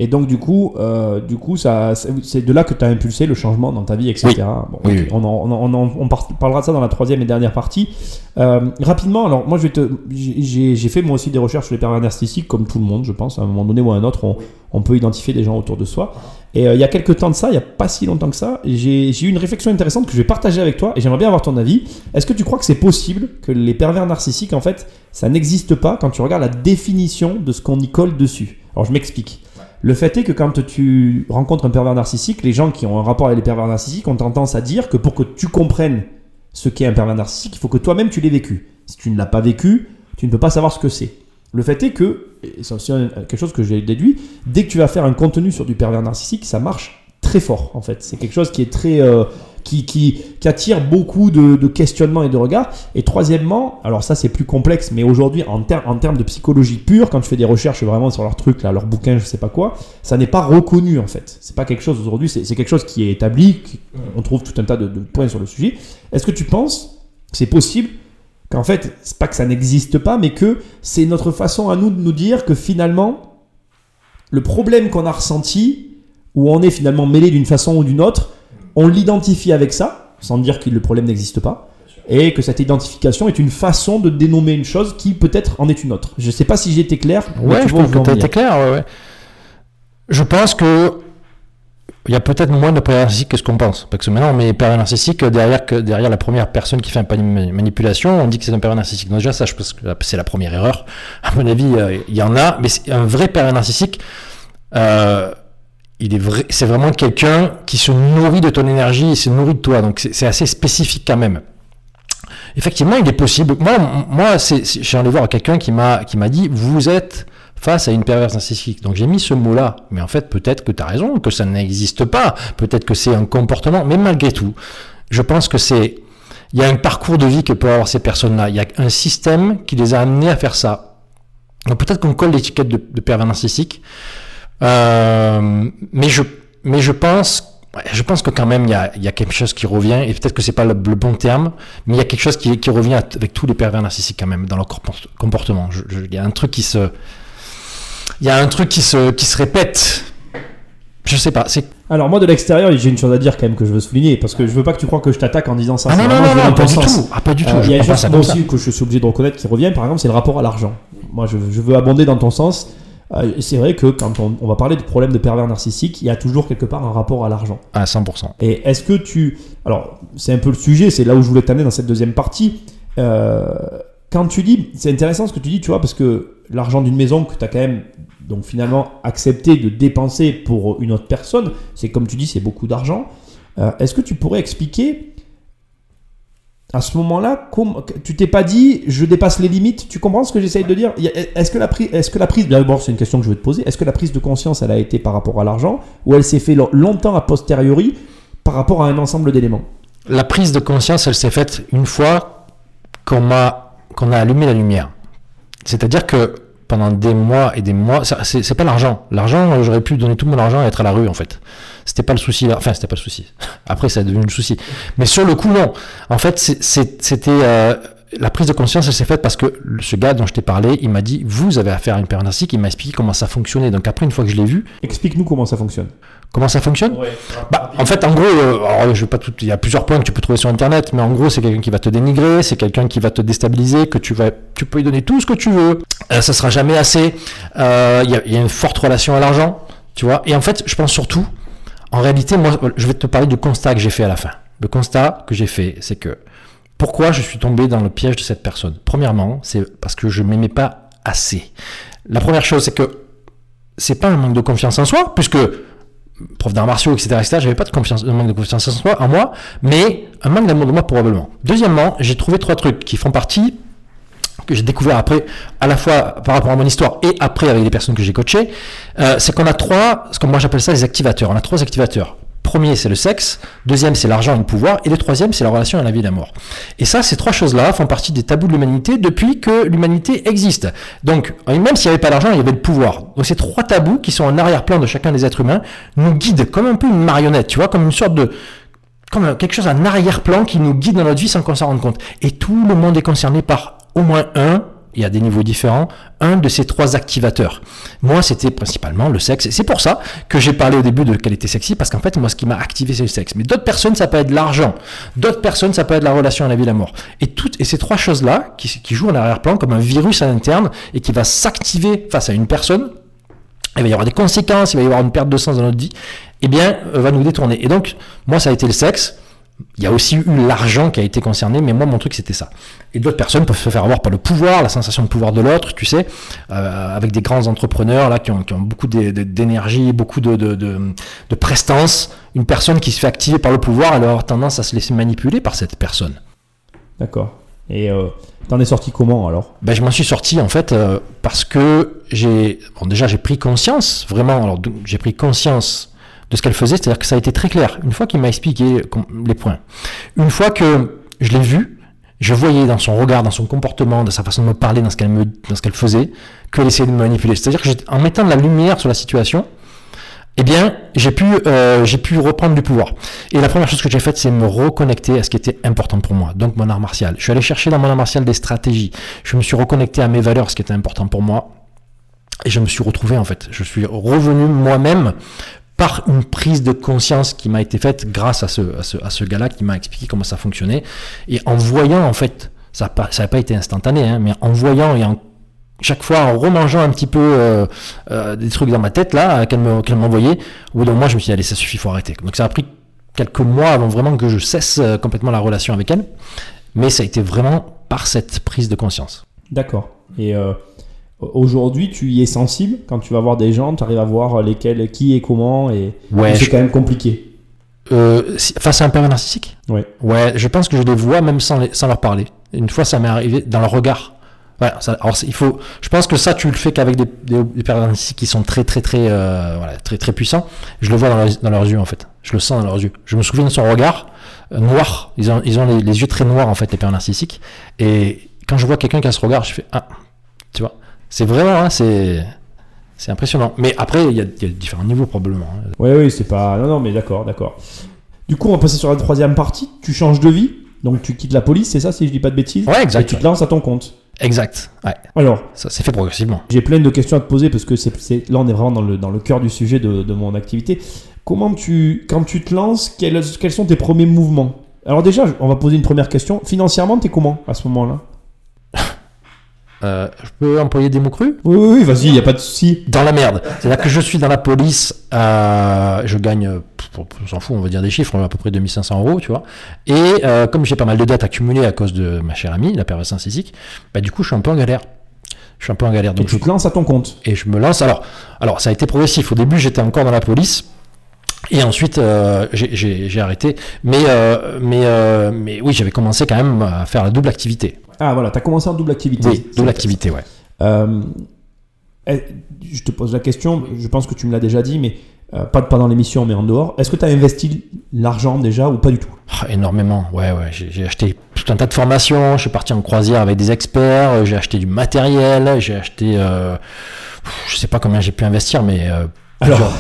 Speaker 1: Et donc du coup, euh, du coup, ça, c'est de là que tu as impulsé le changement dans ta vie, etc.
Speaker 2: Oui.
Speaker 1: Bon,
Speaker 2: Oui,
Speaker 1: ok,
Speaker 2: oui.
Speaker 1: On, en- on, on parlera de ça dans la troisième et dernière partie. Euh, rapidement, alors moi je vais te, j'ai j'ai fait moi aussi des recherches sur les pervers narcissiques, comme tout le monde, je pense. À un moment donné ou à un autre, on, on peut identifier des gens autour de soi. Et euh, il y a quelques temps de ça, il n'y a pas si longtemps que ça, j'ai j'ai eu une réflexion intéressante que je vais partager avec toi et j'aimerais bien avoir ton avis. Est-ce que tu crois que c'est possible que les pervers narcissiques, en fait, ça n'existe pas quand tu regardes la définition de ce qu'on y colle dessus? Alors je m'explique. Le fait est que quand tu rencontres un pervers narcissique, les gens qui ont un rapport avec les pervers narcissiques ont tendance à dire que pour que tu comprennes ce qu'est un pervers narcissique, il faut que toi-même tu l'aies vécu. Si tu ne l'as pas vécu, tu ne peux pas savoir ce que c'est. Le fait est que, et c'est aussi quelque chose que j'ai déduit, dès que tu vas faire un contenu sur du pervers narcissique, ça marche très fort en fait. C'est quelque chose qui est très, euh, qui, qui, attire beaucoup de, de questionnements et de regards. Et troisièmement, alors ça c'est plus complexe, mais aujourd'hui en, ter- en termes de psychologie pure, quand tu fais des recherches vraiment sur leurs trucs, là, leurs bouquins, je sais pas quoi, ça n'est pas reconnu en fait. C'est pas quelque chose aujourd'hui, c'est quelque chose qui est établi, on trouve tout un tas de, de points sur le sujet. Est-ce que tu penses que c'est possible qu'en fait, c'est pas que ça n'existe pas, mais que c'est notre façon à nous de nous dire que finalement, le problème qu'on a ressenti, où on est finalement mêlé d'une façon ou d'une autre, on l'identifie avec ça, sans dire que le problème n'existe pas, et que cette identification est une façon de dénommer une chose qui peut-être en est une autre. Je sais pas si j'ai été clair.
Speaker 2: Ouais, je pense que tu as
Speaker 1: venir.
Speaker 2: été clair. ouais, ouais. Je pense que il y a peut-être moins de pervers narcissiques que ce qu'on pense. Parce que maintenant, on met pervers narcissique derrière, que derrière la première personne qui fait une mani- manipulation, on dit que c'est un pervers narcissique. Donc déjà, ça, je pense que c'est la première erreur. À mon avis, euh, il y en a, mais c'est un vrai pervers narcissique. euh, c'est vraiment quelqu'un qui se nourrit de ton énergie, il se nourrit de toi. Donc c'est assez spécifique quand même. Effectivement, il est possible. Moi, moi, c'est, allé voir quelqu'un qui m'a, qui m'a dit, vous êtes face à une perverse narcissique. Donc j'ai mis ce mot-là. Mais en fait, peut-être que tu as raison, que ça n'existe pas. Peut-être que c'est un comportement. Mais malgré tout, je pense que c'est, il y a un parcours de vie que peuvent avoir ces personnes-là. Il y a un système qui les a amenés à faire ça. Donc peut-être qu'on colle l'étiquette de, de pervers narcissique. Euh, mais je, mais je pense, je pense que quand même il y a, y a quelque chose qui revient et peut-être que c'est pas le, le bon terme, mais il y a quelque chose qui, qui revient avec tous les pervers narcissiques quand même dans leur comportement. Il y a un truc qui se, il y a un truc qui se, qui se répète. Je sais pas. C'est
Speaker 1: Alors moi de l'extérieur, j'ai une chose à dire quand même que je veux souligner parce que je veux pas que tu crois que je t'attaque en disant ça.
Speaker 2: ah non non non, non pas du tout. Ah pas du tout.
Speaker 1: Euh,
Speaker 2: je
Speaker 1: Il y a une chose moi
Speaker 2: ça.
Speaker 1: aussi que je suis obligé de reconnaître qui revient, par exemple, c'est le rapport à l'argent. Moi, je, je veux abonder dans ton sens. Euh, c'est vrai que quand on, on va parler de problème de pervers narcissique, il y a toujours quelque part un rapport à l'argent.
Speaker 2: À 100%.
Speaker 1: Et est-ce que tu... Alors, c'est un peu le sujet, c'est là où je voulais t'amener dans cette deuxième partie. Euh, quand tu dis... C'est intéressant ce que tu dis, tu vois, parce que l'argent d'une maison que tu as quand même, donc finalement, accepté de dépenser pour une autre personne, c'est comme tu dis, c'est beaucoup d'argent. Euh, est-ce que tu pourrais expliquer à ce moment-là, tu t'es pas dit, je dépasse les limites. Tu comprends ce que j'essaye de dire? A- Est-ce que la prise, est-ce que la prise, d'abord c'est une question que je veux te poser. Est-ce que la prise de conscience, elle a été par rapport à l'argent, ou elle s'est fait lo- longtemps a posteriori par rapport à un ensemble d'éléments?
Speaker 2: La prise de conscience, elle s'est faite une fois qu'on qu'on a allumé la lumière. C'est-à-dire que pendant des mois et des mois, c'est pas l'argent. L'argent, j'aurais pu donner tout mon argent et être à la rue en fait. C'était pas le souci là. Enfin, c'était pas le souci. Après, ça a devenu le souci. Mais sur le coup, non. En fait, c'était euh, la prise de conscience, elle s'est faite parce que ce gars dont je t'ai parlé, il m'a dit, vous avez affaire à une personne narcissique. Il m'a expliqué comment ça fonctionnait. Donc après, une fois que je l'ai vu,
Speaker 1: Explique-nous comment ça fonctionne.
Speaker 2: comment ça fonctionne? Bah, en fait, en gros, euh, alors, je vais pas tout, il y a plusieurs points que tu peux trouver sur Internet, mais en gros, c'est quelqu'un qui va te dénigrer, c'est quelqu'un qui va te déstabiliser, que tu vas, tu peux lui donner tout ce que tu veux, euh, ça sera jamais assez. Euh, Il y, y a une forte relation à l'argent, tu vois. Et en fait, je pense surtout, en réalité, moi, je vais te parler du constat que j'ai fait à la fin. Le constat que j'ai fait, c'est que pourquoi je suis tombé dans le piège de cette personne? Premièrement, c'est parce que je m'aimais pas assez. La première chose, c'est que c'est pas un manque de confiance en soi, puisque prof d'arts martiaux, etc., etc., j'avais pas de confiance, manque de confiance en soi, en moi, mais un manque d'amour de moi probablement. Deuxièmement, j'ai trouvé trois trucs qui font partie que j'ai découvert après, à la fois par rapport à mon histoire et après avec les personnes que j'ai coachées, euh, c'est qu'on a trois, ce que moi j'appelle ça les activateurs. On a trois activateurs. Premier, c'est le sexe. Deuxième, c'est l'argent et le pouvoir. Et le troisième, c'est la relation à la vie et la mort. Et ça, ces trois choses-là font partie des tabous de l'humanité depuis que l'humanité existe. Donc, même s'il n'y avait pas d'argent, il y avait le pouvoir. Donc, ces trois tabous qui sont en arrière-plan de chacun des êtres humains nous guident comme un peu une marionnette, tu vois, comme une sorte de, comme quelque chose en arrière-plan qui nous guide dans notre vie sans qu'on s'en rende compte. Et tout le monde est concerné par au moins un, il y a des niveaux différents, un de ces trois activateurs. Moi, c'était principalement le sexe. Et c'est pour ça que j'ai parlé au début de qualité sexy, parce qu'en fait, moi, ce qui m'a activé, c'est le sexe. Mais d'autres personnes, ça peut être l'argent. D'autres personnes, ça peut être la relation à la vie la mort. Et, toutes, et ces trois choses-là, qui, qui jouent en arrière-plan comme un virus à l'interne, et qui va s'activer face à une personne, il va y avoir des conséquences, il va y avoir une perte de sens dans notre vie, eh bien, euh, va nous détourner. Et donc, moi, ça a été le sexe. Il y a aussi eu l'argent qui a été concerné, mais moi, mon truc, c'était ça. Et d'autres personnes peuvent se faire avoir par le pouvoir, la sensation de pouvoir de l'autre, tu sais, euh, avec des grands entrepreneurs là qui ont, qui ont beaucoup d'é- d'é- d'énergie, beaucoup de, de, de, de prestance. Une personne qui se fait activer par le pouvoir, elle va avoir tendance à se laisser manipuler par cette personne.
Speaker 1: D'accord. Et euh, t'en es sorti comment alors?
Speaker 2: Ben, je m'en suis sorti en fait euh, parce que j'ai bon déjà j'ai pris conscience vraiment alors j'ai pris conscience de ce qu'elle faisait c'est-à-dire que ça a été très clair une fois qu'il m'a expliqué les points une fois que je l'ai vu je voyais dans son regard dans son comportement dans sa façon de me parler dans ce qu'elle me dans ce qu'elle faisait qu'elle essayait de me manipuler c'est-à-dire que en mettant de la lumière sur la situation eh bien, j'ai pu, euh, j'ai pu reprendre du pouvoir. Et la première chose que j'ai faite, c'est me reconnecter à ce qui était important pour moi, donc mon art martial. Je suis allé chercher dans mon art martial des stratégies. Je me suis reconnecté à mes valeurs, ce qui était important pour moi. Et je me suis retrouvé, en fait. Je suis revenu moi-même par une prise de conscience qui m'a été faite grâce à ce, à ce, à ce gars-là qui m'a expliqué comment ça fonctionnait. Et en voyant, en fait, ça n'a pas, pas été instantané, hein, mais en voyant et en chaque fois en remangeant un petit peu euh, euh, des trucs dans ma tête là qu'elle me- qu'elle m'envoyait, au bout d'un moment je me suis dit allez ça suffit, faut arrêter. Donc ça a pris quelques mois avant vraiment que je cesse euh, complètement la relation avec elle, mais ça a été vraiment par cette prise de conscience.
Speaker 1: D'accord. Et euh, aujourd'hui, tu y es sensible quand tu vas voir des gens, tu arrives à voir lesquels, qui et comment, et
Speaker 2: Ouais,
Speaker 1: c'est
Speaker 2: je-
Speaker 1: quand même compliqué.
Speaker 2: Euh, si- face à un pervers narcissique
Speaker 1: Ouais.
Speaker 2: Ouais, je pense que je les vois même sans, les- sans leur parler. Une fois, ça m'est arrivé dans leur regard. Voilà, ça, alors il faut, je pense que ça, tu le fais qu'avec des, des, des pervers narcissiques qui sont très, très, très, euh, voilà, très, très puissants. Je le vois dans, leurs- dans leurs yeux, en fait. Je le sens dans leurs yeux. Je me souviens de son regard euh, noir. Ils ont, ils ont les, les yeux très noirs, en fait, les pervers narcissiques. Et quand je vois quelqu'un qui a ce regard, je fais ah, tu vois. C'est vraiment, hein, c'est, c'est impressionnant. Mais après, il y, a, il y a différents niveaux probablement. hein.
Speaker 1: Oui, oui, c'est pas. Non, non, mais d'accord, d'accord. Du coup, on va passer sur la troisième partie. Tu changes de vie, donc tu quittes la police, c'est ça, si je dis pas de bêtises?
Speaker 2: Ouais,
Speaker 1: Et
Speaker 2: exact.
Speaker 1: tu te lances à ton compte.
Speaker 2: Exact. Ouais.
Speaker 1: Alors,
Speaker 2: Ça s'est fait progressivement.
Speaker 1: j'ai plein de questions à te poser parce que c'est, c'est- là, on est vraiment dans le, dans le cœur du sujet de, de mon activité. Comment tu, quand tu te lances, quels, quels sont tes premiers mouvements? Alors déjà, on va poser une première question. Financièrement, t'es comment à ce moment-là?
Speaker 2: Euh, je peux employer des mots crus?
Speaker 1: Oui, oui, oui, vas-y, y a pas de souci.
Speaker 2: Dans la merde. C'est-à-dire que je suis dans la police, euh, je gagne, on s'en fout, on va dire des chiffres, à peu près 2500 euros, tu vois. Et euh, comme j'ai pas mal de dettes accumulées à cause de ma chère amie, la perversion narcissique, bah du coup je suis un peu en galère. Je suis un peu en galère.
Speaker 1: Et
Speaker 2: Donc
Speaker 1: tu
Speaker 2: je-
Speaker 1: te lances à ton compte.
Speaker 2: et je me lance. Alors, alors ça a été progressif. Au début, j'étais encore dans la police. Et ensuite, euh, j'ai- arrêté. Mais, euh, mais, euh, mais oui, j'avais commencé quand même à faire la double activité.
Speaker 1: Ah voilà, t'as commencé en double activité.
Speaker 2: Oui, double activité, ouais.
Speaker 1: Euh, eh, je te pose la question, je pense que tu me l'as déjà dit, mais euh, pas, pas dans l'émission, mais en dehors. Est-ce que tu as investi l'argent déjà ou pas du tout?
Speaker 2: Ah, énormément, ouais, ouais. J'ai acheté tout un tas de formations. Je suis parti en croisière avec des experts. euh, J'ai acheté du matériel. J'ai acheté, euh, je sais pas combien j'ai pu investir, mais euh,
Speaker 1: Alors,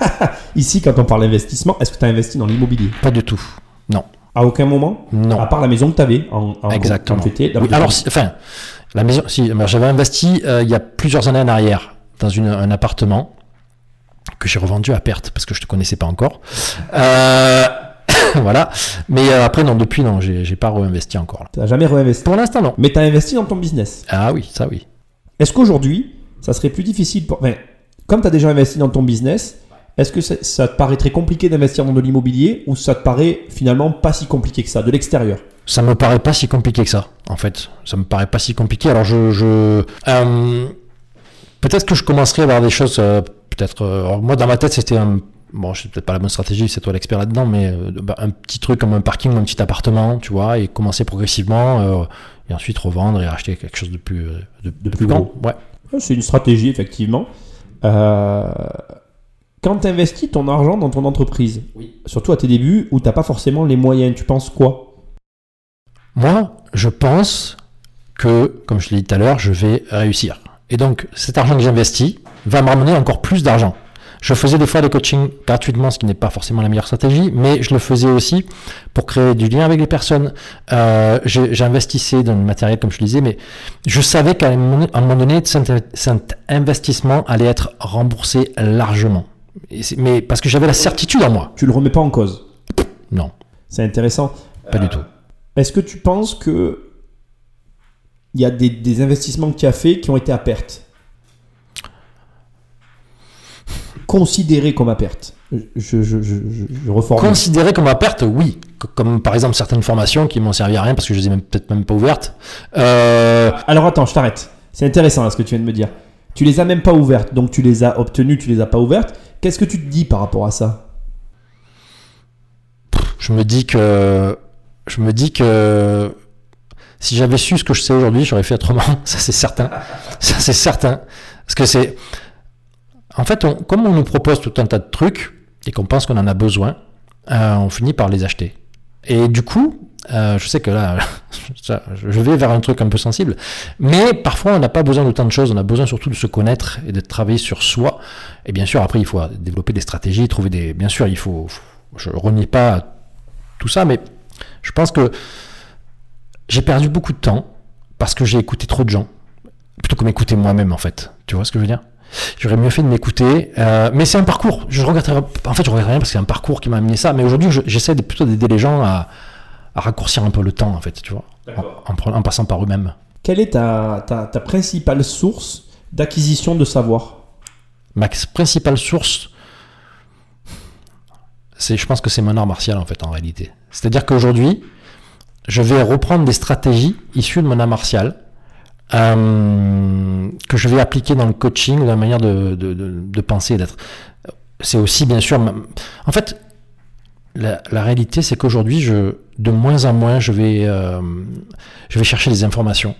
Speaker 1: ici, quand on parle d'investissement, est-ce que tu as investi dans l'immobilier?
Speaker 2: Pas du tout. Non,
Speaker 1: À aucun moment
Speaker 2: non.
Speaker 1: À part la maison que tu avais en, en
Speaker 2: Exactement.
Speaker 1: quand étais
Speaker 2: Oui, alors, enfin, la maison, si, j'avais investi euh, il y a plusieurs années en arrière dans une- un appartement que j'ai revendu à perte parce que je te connaissais pas encore. Euh, voilà. Mais euh, après, non, depuis, non, j'ai pas réinvesti encore.
Speaker 1: Tu n'as jamais réinvesti.
Speaker 2: Pour l'instant, non.
Speaker 1: Mais tu as investi dans ton business.
Speaker 2: Ah oui, ça oui.
Speaker 1: Est-ce qu'aujourd'hui, ça serait plus difficile pour... enfin, comme tu as déjà investi dans ton business, est-ce que ça, ça te paraît très compliqué d'investir dans de l'immobilier ou ça te paraît finalement pas si compliqué que ça, de l'extérieur?
Speaker 2: Ça me paraît pas si compliqué que ça, en fait. Ça me paraît pas si compliqué. Alors, je. je euh, peut-être que je commencerai à avoir des choses. euh, peut-être. euh, moi, dans ma tête, c'était un. Bon, je sais peut-être pas la bonne stratégie, c'est toi l'expert là-dedans, mais euh, bah, un petit truc comme un parking, ou un petit appartement, tu vois, et commencer progressivement, euh, et ensuite revendre et acheter quelque chose de plus, de, de
Speaker 1: plus
Speaker 2: plus grand. Ouais.
Speaker 1: Ouais, C'est une stratégie, effectivement. Euh, Quand tu investis ton argent dans ton entreprise,
Speaker 2: Oui.
Speaker 1: surtout à tes débuts où tu n'as pas forcément les moyens, tu penses quoi?
Speaker 2: Moi, je pense que, comme je l'ai dit tout à l'heure, je vais réussir. Et donc, cet argent que j'investis va me ramener encore plus d'argent. Je faisais des fois des coachings gratuitement, ce qui n'est pas forcément la meilleure stratégie, mais je le faisais aussi pour créer du lien avec les personnes. Euh, J'investissais dans le matériel, comme je le disais, mais je savais qu'à un moment donné, cet investissement allait être remboursé largement. Et Mais parce que j'avais la certitude en moi.
Speaker 1: Tu le remets pas en cause.
Speaker 2: Non,
Speaker 1: C'est intéressant.
Speaker 2: pas du tout.
Speaker 1: Est-ce que tu penses que il y a des, des investissements que tu as faits qui ont été à perte? Considérés comme à perte. Je, je, je, je, je reformule.
Speaker 2: Considéré comme ma perte, oui. Comme par exemple certaines formations qui m'ont servi à rien parce que je les ai peut-être même pas ouvertes. Euh,
Speaker 1: Alors attends, je t'arrête. C'est intéressant là, ce que tu viens de me dire. Tu les as même pas ouvertes, donc tu les as obtenues, tu les as pas ouvertes. Qu'est-ce que tu te dis par rapport à ça?
Speaker 2: Je me dis que je me dis que si j'avais su ce que je sais aujourd'hui, j'aurais fait autrement. Ça c'est certain. Ça c'est certain. Parce que c'est en fait, comme on nous propose tout un tas de trucs et qu'on pense qu'on en a besoin, euh, on finit par les acheter. Et du coup, euh, je sais que là, je vais vers un truc un peu sensible, mais parfois on n'a pas besoin de tant de choses, on a besoin surtout de se connaître et de travailler sur soi. Et bien sûr, après, il faut développer des stratégies, trouver des. Bien sûr, il faut. Je renie pas tout ça, mais je pense que j'ai perdu beaucoup de temps parce que j'ai écouté trop de gens, plutôt que m'écouter moi-même en fait. Tu vois ce que je veux dire? J'aurais mieux fait de m'écouter, euh, mais c'est un parcours. Je en fait, je regrette rien parce que c'est un parcours qui m'a amené ça. Mais aujourd'hui, j'essaie plutôt d'aider les gens à, raccourcir un peu le temps, en fait, tu vois, en, en, passant par eux-mêmes.
Speaker 1: Quelle est ta, ta, ta principale source d'acquisition de savoir?
Speaker 2: Ma principale source, c'est, je pense que c'est mon art martial en fait, en réalité. C'est-à-dire qu'aujourd'hui, je vais reprendre des stratégies issues de mon art martial euh, que je vais appliquer dans le coaching, dans la manière de, penser et d'être. C'est aussi bien sûr. En fait, la, réalité, c'est qu'aujourd'hui, de moins en moins, je vais, euh, je vais chercher des informations.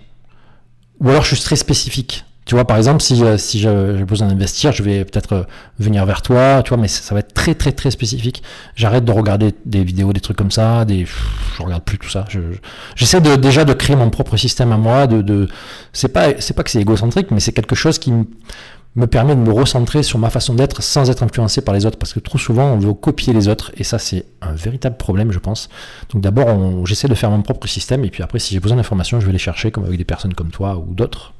Speaker 2: Ou alors, je suis très spécifique. Tu vois, par exemple, si, si j'ai besoin d'investir, je vais peut-être euh, venir vers toi, tu vois, mais ça va être très, très, très spécifique. J'arrête de regarder des vidéos, des trucs comme ça, des, je regarde plus tout ça. J'essaie déjà de créer mon propre système à moi, de, de c'est pas, pas que c'est égocentrique, mais c'est quelque chose qui me permet de me recentrer sur ma façon d'être sans être influencé par les autres, parce que trop souvent, on veut copier les autres, et ça, c'est un véritable problème, je pense. Donc d'abord, j'essaie de faire mon propre système, et puis après, si j'ai besoin d'informations, je vais les chercher, comme avec des personnes comme toi ou d'autres.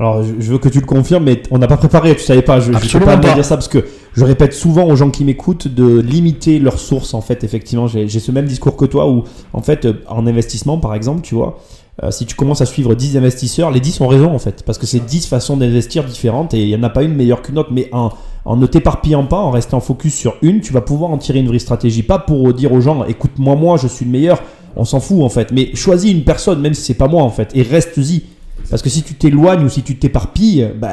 Speaker 1: Alors, je, veux que tu le confirmes, mais on n'a pas préparé, tu savais pas. Je ne peux pas, dire ça parce que je répète souvent aux gens qui m'écoutent de limiter leurs sources. En fait, effectivement, j'ai ce même discours que toi où, en fait, euh, en investissement, par exemple, tu vois, euh, si tu commences à suivre 10 investisseurs, les 10 ont raison, en fait, parce que c'est 10 façons d'investir différentes et il n'y en a pas une meilleure qu'une autre, mais en, en ne t'éparpillant pas, en restant focus sur une, tu vas pouvoir en tirer une vraie stratégie. Pas pour dire aux gens, écoute-moi, moi, je suis le meilleur. On s'en fout, en fait. Mais choisis une personne, même si c'est pas moi, en fait, et reste-y parce que si tu t'éloignes ou si tu t'éparpilles, bah,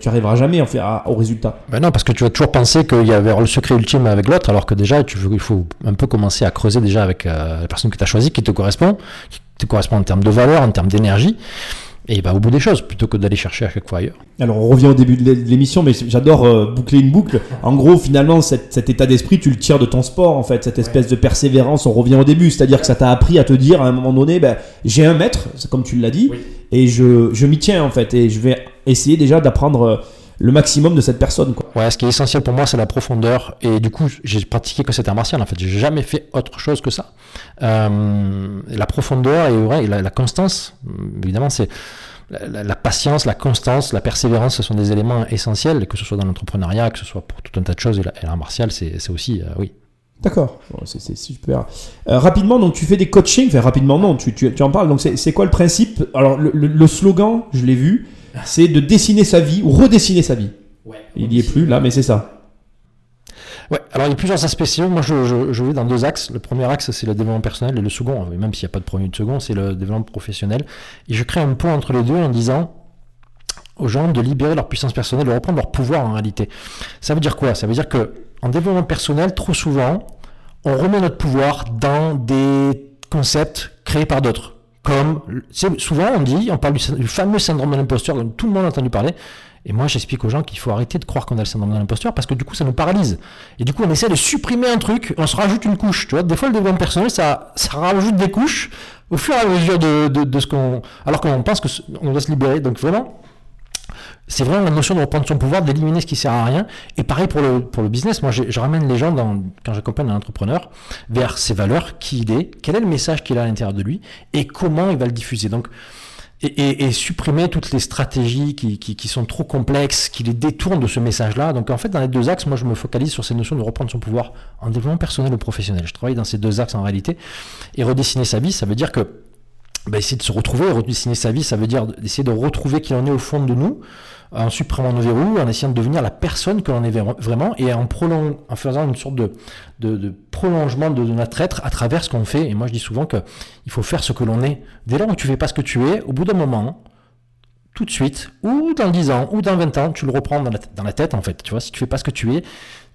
Speaker 1: tu arriveras jamais en fait, au résultat.
Speaker 2: Ben non, parce que tu vas toujours penser qu'il y avait le secret ultime avec l'autre, alors que déjà, il faut un peu commencer à creuser déjà avec euh, la personne que tu as choisie, qui te correspond, qui te correspond en termes de valeur, en termes d'énergie et bah, au bout des choses, plutôt que d'aller chercher à chaque fois ailleurs.
Speaker 1: Alors on revient au début de l'émission, mais j'adore euh, boucler une boucle. En gros, finalement, cet, état d'esprit, tu le tires de ton sport, en fait, cette espèce de persévérance, on revient au début, c'est-à-dire que ça t'a appris à te dire à un moment donné, bah, j'ai un maître, comme tu l'as dit, et je, je m'y tiens, en fait, et je vais essayer déjà d'apprendre euh, le maximum de cette personne. Quoi.
Speaker 2: Ouais, ce qui est essentiel pour moi, c'est la profondeur. Et du coup, j'ai pratiqué que cet art martial. En fait, j'ai jamais fait autre chose que ça. Euh, la profondeur et, ouais, la, la, constance, évidemment, c'est la, patience, la constance, la persévérance, ce sont des éléments essentiels, que ce soit dans l'entrepreneuriat, que ce soit pour tout un tas de choses. Et l'art martial, c'est aussi, euh, oui.
Speaker 1: D'accord, c'est super. Euh, rapidement, donc tu fais des coachings, enfin rapidement non, tu, tu, tu en parles. Donc c'est quoi le principe? Alors le, le, slogan, je l'ai vu, c'est de dessiner sa vie ou redessiner sa vie. Ouais, Il n'y est plus là, mais c'est ça.
Speaker 2: Ouais, alors il y a plusieurs aspects. Moi, je, je, je, vais dans deux axes. Le premier axe, c'est le développement personnel, et le second, même s'il n'y a pas de premier ou de second, c'est le développement professionnel. Et je crée un pont entre les deux en disant aux gens de libérer leur puissance personnelle, de reprendre leur pouvoir en réalité. Ça veut dire quoi? Ça veut dire que en développement personnel, trop souvent, on remet notre pouvoir dans des concepts créés par d'autres. Comme souvent on dit, on parle du, fameux syndrome de l'imposteur dont tout le monde a entendu parler. Et moi, j'explique aux gens qu'il faut arrêter de croire qu'on a le syndrome de l'imposteur parce que du coup, ça nous paralyse. Et du coup, on essaie de supprimer un truc, on se rajoute une couche. Tu vois, des fois, le développement personnel, ça, ça rajoute des couches au fur et à mesure de, de, ce qu'on. Alors qu'on pense qu'on doit se libérer. Donc vraiment, c'est vraiment la notion de reprendre son pouvoir, d'éliminer ce qui sert à rien. Et pareil pour le, pour le business. Moi, je, ramène les gens, quand j'accompagne un entrepreneur, vers ses valeurs, qui il est, quel est le message qu'il a à l'intérieur de lui, et comment il va le diffuser. Donc, et, supprimer toutes les stratégies qui, qui, sont trop complexes, qui les détournent de ce message-là. Donc en fait, dans les deux axes, moi je me focalise sur ces notions de reprendre son pouvoir en développement personnel ou professionnel. Je travaille dans ces deux axes en réalité. Et redessiner sa vie, ça veut dire que bah, essayer de se retrouver, redessiner sa vie, ça veut dire essayer de retrouver qui en est au fond de nous, en supprimant nos verrous, en essayant de devenir la personne que l'on est vraiment, et en, prolong, en faisant une sorte de, de, prolongement de, notre être à travers ce qu'on fait. Et moi, je dis souvent qu'il faut faire ce que l'on est. Dès lors où tu fais pas ce que tu es, au bout d'un moment, tout de suite, ou dans 10 ans, ou dans 20 ans, tu le reprends dans la, dans la tête, en fait. Tu vois, si tu fais pas ce que tu es,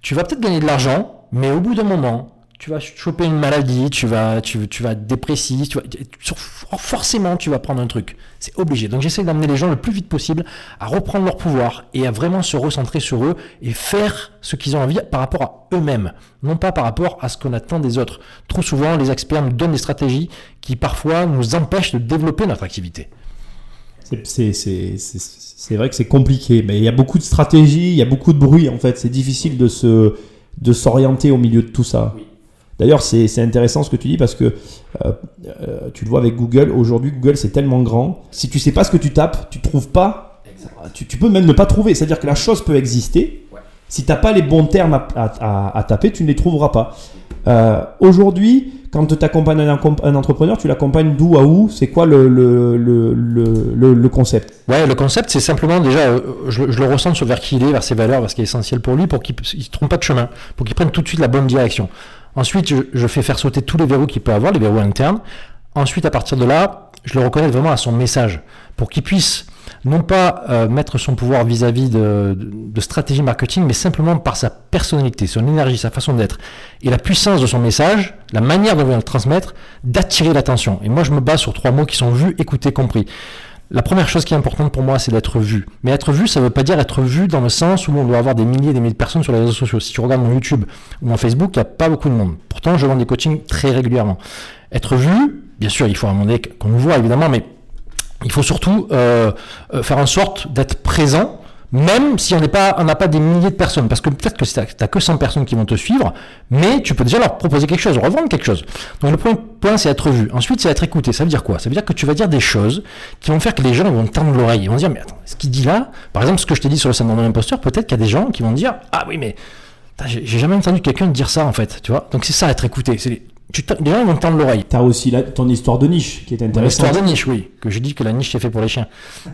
Speaker 2: tu vas peut-être gagner de l'argent, mais au bout d'un moment, tu vas choper une maladie, tu vas, tu, tu vas être dépressif, tu vas, forcément tu vas prendre un truc. C'est obligé. Donc j'essaie d'amener les gens le plus vite possible à reprendre leur pouvoir et à vraiment se recentrer sur eux et faire ce qu'ils ont envie par rapport à eux-mêmes, non pas par rapport à ce qu'on attend des autres. Trop souvent, les experts nous donnent des stratégies qui parfois nous empêchent de développer notre activité.
Speaker 1: C'est vrai que c'est compliqué, mais il y a beaucoup de stratégies, il y a beaucoup de bruit en fait. C'est difficile de se de s'orienter au milieu de tout ça. D'ailleurs, c'est c'est intéressant ce que tu dis parce que euh, euh, tu le vois avec Google. Aujourd'hui, Google, c'est tellement grand. Si tu sais pas ce que tu tapes, tu trouves pas. Tu, tu peux même ne pas trouver. C'est-à-dire que la chose peut exister. Si tu n'as pas les bons termes à, à- à- à taper, tu ne les trouveras pas. Euh, Aujourd'hui, quand tu accompagnes un, entrepreneur, tu l'accompagnes d'où à où? C'est quoi le, le, le, le, le- le concept?
Speaker 2: Ouais, le concept, c'est simplement déjà, euh, je, je le ressens sur vers qui il est, vers ses valeurs, vers ce qui est essentiel pour lui, pour qu'il ne se trompe pas de chemin, pour qu'il prenne tout de suite la bonne direction. Ensuite, je, je fais faire sauter tous les verrous qu'il peut avoir, les verrous internes. Ensuite, à partir de là, je le reconnais vraiment à son message, pour qu'il puisse non pas euh, mettre son pouvoir vis-à-vis de, de- de stratégie marketing, mais simplement par sa personnalité, son énergie, sa façon d'être, et la puissance de son message, la manière dont il le transmettre, d'attirer l'attention. Et moi, je me base sur trois mots qui sont vus, écoutés, compris. La première chose qui est importante pour moi, c'est d'être vu. Mais être vu, ça ne veut pas dire être vu dans le sens où on doit avoir des milliers et des milliers de personnes sur les réseaux sociaux. Si tu regardes mon YouTube ou mon Facebook, il n'y a pas beaucoup de monde. Pourtant, je vends des coachings très régulièrement. Être vu, bien sûr, il faut donné qu'on nous voit, évidemment, mais il faut surtout euh, euh, faire en sorte d'être présent, même si on n'a pas des milliers de personnes, parce que peut-être que tu n'as que 100 personnes qui vont te suivre, mais tu peux déjà leur proposer quelque chose, revendre quelque chose. Donc le premier point, c'est être vu. Ensuite, c'est être écouté. Ça veut dire quoi? Ça veut dire que tu vas dire des choses qui vont faire que les gens vont tendre l'oreille. Ils vont dire, mais attends, ce qu'il dit là, par exemple, ce que je t'ai dit sur le syndrome de l'imposteur, peut-être qu'il y a des gens qui vont dire, ah oui, mais j'ai jamais entendu quelqu'un dire ça en fait, tu vois? Donc c'est ça, être écouté. C'est tu les gens vont te tendre l'oreille.
Speaker 1: Tu as aussi ton histoire de niche qui est intéressante.
Speaker 2: L'histoire de niche, oui. Que je dis que la niche c'est fait pour les chiens.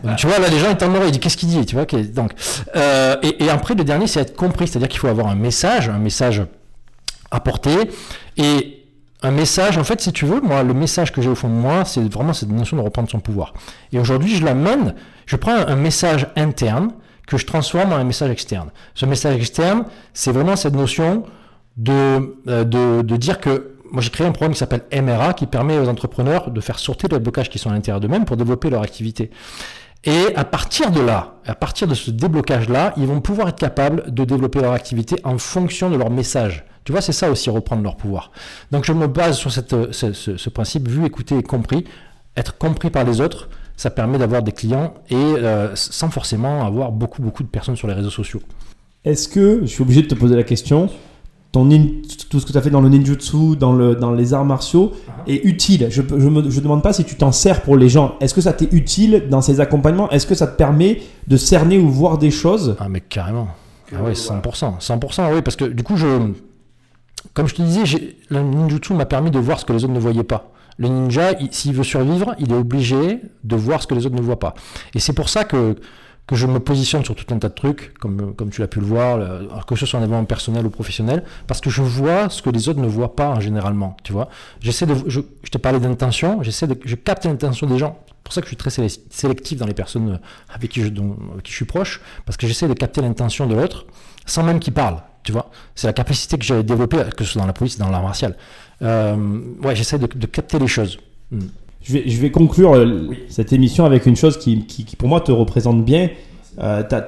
Speaker 2: Donc, tu vois, là, les gens ils tendent l'oreille, ils disent qu'est-ce qu'il dit, tu vois. Donc, euh, et, et après, le dernier, c'est être compris. C'est-à-dire qu'il faut avoir un message, un message porter. Et un message, en fait, si tu veux, moi, le message que j'ai au fond de moi, c'est vraiment cette notion de reprendre son pouvoir. Et aujourd'hui, je l'amène, je prends un message interne que je transforme en un message externe. Ce message externe, c'est vraiment cette notion de, euh, de, de dire que moi j'ai créé un programme qui s'appelle MRA qui permet aux entrepreneurs de faire sortir les blocages qui sont à l'intérieur d'eux-mêmes pour développer leur activité. Et à partir de là, à partir de ce déblocage-là, ils vont pouvoir être capables de développer leur activité en fonction de leur message. Tu vois, c'est ça aussi, reprendre leur pouvoir. Donc je me base sur ce principe, vu, écouté et compris. Être compris par les autres, ça permet d'avoir des clients et euh, sans forcément avoir beaucoup, beaucoup de personnes sur les réseaux sociaux.
Speaker 1: Est-ce que, je suis obligé de te poser la question, ton nin- tout ce que tu as fait dans le ninjutsu, dans, le, dans les arts martiaux, est utile Je ne je me je demande pas si tu t'en sers pour les gens. Est-ce que ça t'est utile dans ces accompagnements? Est-ce que ça te permet de cerner ou voir des choses?
Speaker 2: Ah, mais carrément. Ah ouais, 100%. 100%, oui, parce que du coup, je, comme je te disais, j'ai- le ninjutsu m'a permis de voir ce que les autres ne voyaient pas. Le ninja, il- s'il veut survivre, il est obligé de voir ce que les autres ne voient pas. Et c'est pour ça que, que je me positionne sur tout un tas de trucs, comme, comme tu l'as pu le voir, que ce soit en événement personnel ou professionnel, parce que je vois ce que les autres ne voient pas généralement, tu vois. J'essaie de, je, je t'ai parlé d'intention, j'essaie de, je capte l'intention des gens. C'est pour ça que je suis très sélec- sélectif dans les personnes avec qui je, dont- qui suis proche, parce que j'essaie de capter l'intention de l'autre sans même qu'il parle, tu vois. C'est la capacité que j'ai développée, que ce soit dans la police, dans l'art martial. Euh, ouais, j'essaie de, de capter les choses. Mm.
Speaker 1: Je vais, je vais conclure euh, cette émission avec une chose qui, qui, qui, pour moi te représente bien. Euh, t'as-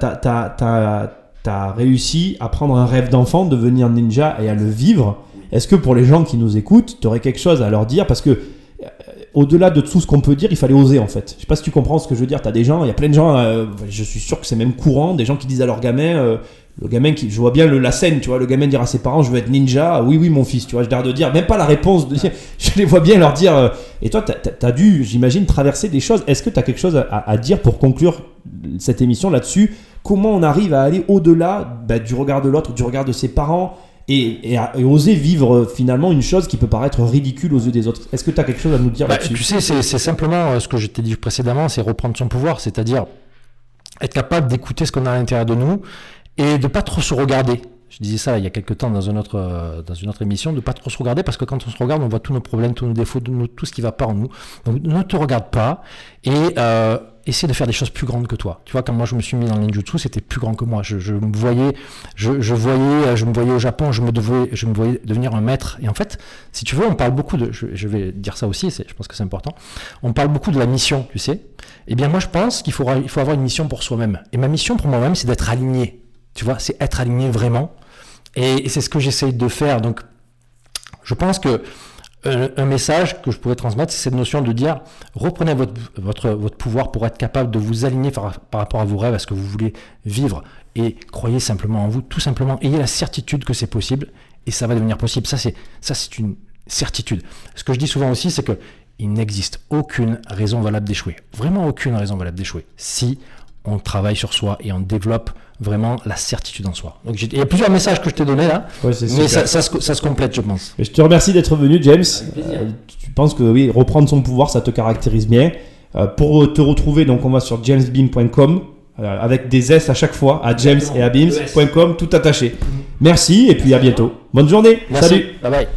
Speaker 1: t'as réussi à prendre un rêve d'enfant, devenir ninja et à le vivre. Est-ce que pour les gens qui nous écoutent, tu aurais quelque chose à leur dire? Parce que euh, au-delà de tout ce qu'on peut dire, il fallait oser en fait. Je sais pas si tu comprends ce que je veux dire. Tu as des gens, il y a plein de gens, euh, je suis sûr que c'est même courant, des gens qui disent à leur gamin, euh, le gamin qui, je vois bien le, la scène, tu vois, le gamin dire à ses parents, je veux être ninja. Oui, oui, mon fils, tu vois, je l'air de dire, même pas la réponse, de je les vois bien leur dire. euh, et toi, tu as, dû, j'imagine, traverser des choses. Est-ce que tu as quelque chose à, à dire pour conclure cette émission là-dessus? Comment on arrive à aller au-delà bah, du regard de l'autre, du regard de ses parents et, et, oser vivre euh, finalement une chose qui peut paraître ridicule aux yeux des autres? Est-ce que tu as quelque chose à nous dire
Speaker 2: Bah,
Speaker 1: là-dessus?
Speaker 2: tu sais, c'est c'est simplement euh, ce que je t'ai dit précédemment, c'est reprendre son pouvoir, c'est-à-dire être capable d'écouter ce qu'on a à l'intérieur de nous et de pas trop se regarder. Je disais ça il y a quelques temps dans, un autre, euh, dans une autre émission, de pas trop se regarder parce que quand on se regarde, on voit tous nos problèmes, tous nos défauts, tout, ce qui va pas en nous. Donc ne te regarde pas et euh, essaie de faire des choses plus grandes que toi. Tu vois, quand moi je me suis mis dans le ninjutsu, c'était plus grand que moi. Je, je me voyais, je, je voyais, euh, je me voyais au Japon, je me devais, je me voyais devenir un maître. Et en fait, si tu veux, on parle beaucoup de, je, je vais dire ça aussi, je pense que c'est important. On parle beaucoup de la mission, tu sais. Eh bien, moi, je pense qu'il faudra, il faut avoir une mission pour soi-même. Et ma mission pour moi-même, c'est d'être aligné. Tu vois, c'est être aligné vraiment. Et, c'est ce que j'essaye de faire. Donc, je pense que euh, un message que je pourrais transmettre, c'est cette notion de dire reprenez votre, pouvoir pour être capable de vous aligner par, par rapport à vos rêves, à ce que vous voulez vivre. Et croyez simplement en vous, tout simplement. Ayez la certitude que c'est possible. et ça va devenir possible. Ça, c'est ça, c'est une certitude. Ce que je dis souvent aussi, c'est que il n'existe aucune raison valable d'échouer. Vraiment aucune raison valable d'échouer. Si on travaille sur soi et on développe vraiment la certitude en soi. Donc, il y a plusieurs messages que je t'ai donnés là,
Speaker 1: Ouais, c'est
Speaker 2: mais ça, ça se, ça se complète, je pense.
Speaker 1: Mais je te remercie d'être venu, James.
Speaker 2: plaisir.
Speaker 1: Euh, tu penses que oui, reprendre son pouvoir, ça te caractérise bien. Euh, pour te retrouver, donc on va sur jamesbeam.com euh, avec des S à chaque fois, à james et à beams.com, tout attaché. Merci et puis à bientôt. Bonne journée.
Speaker 2: Merci.
Speaker 1: Salut.
Speaker 2: Bye bye.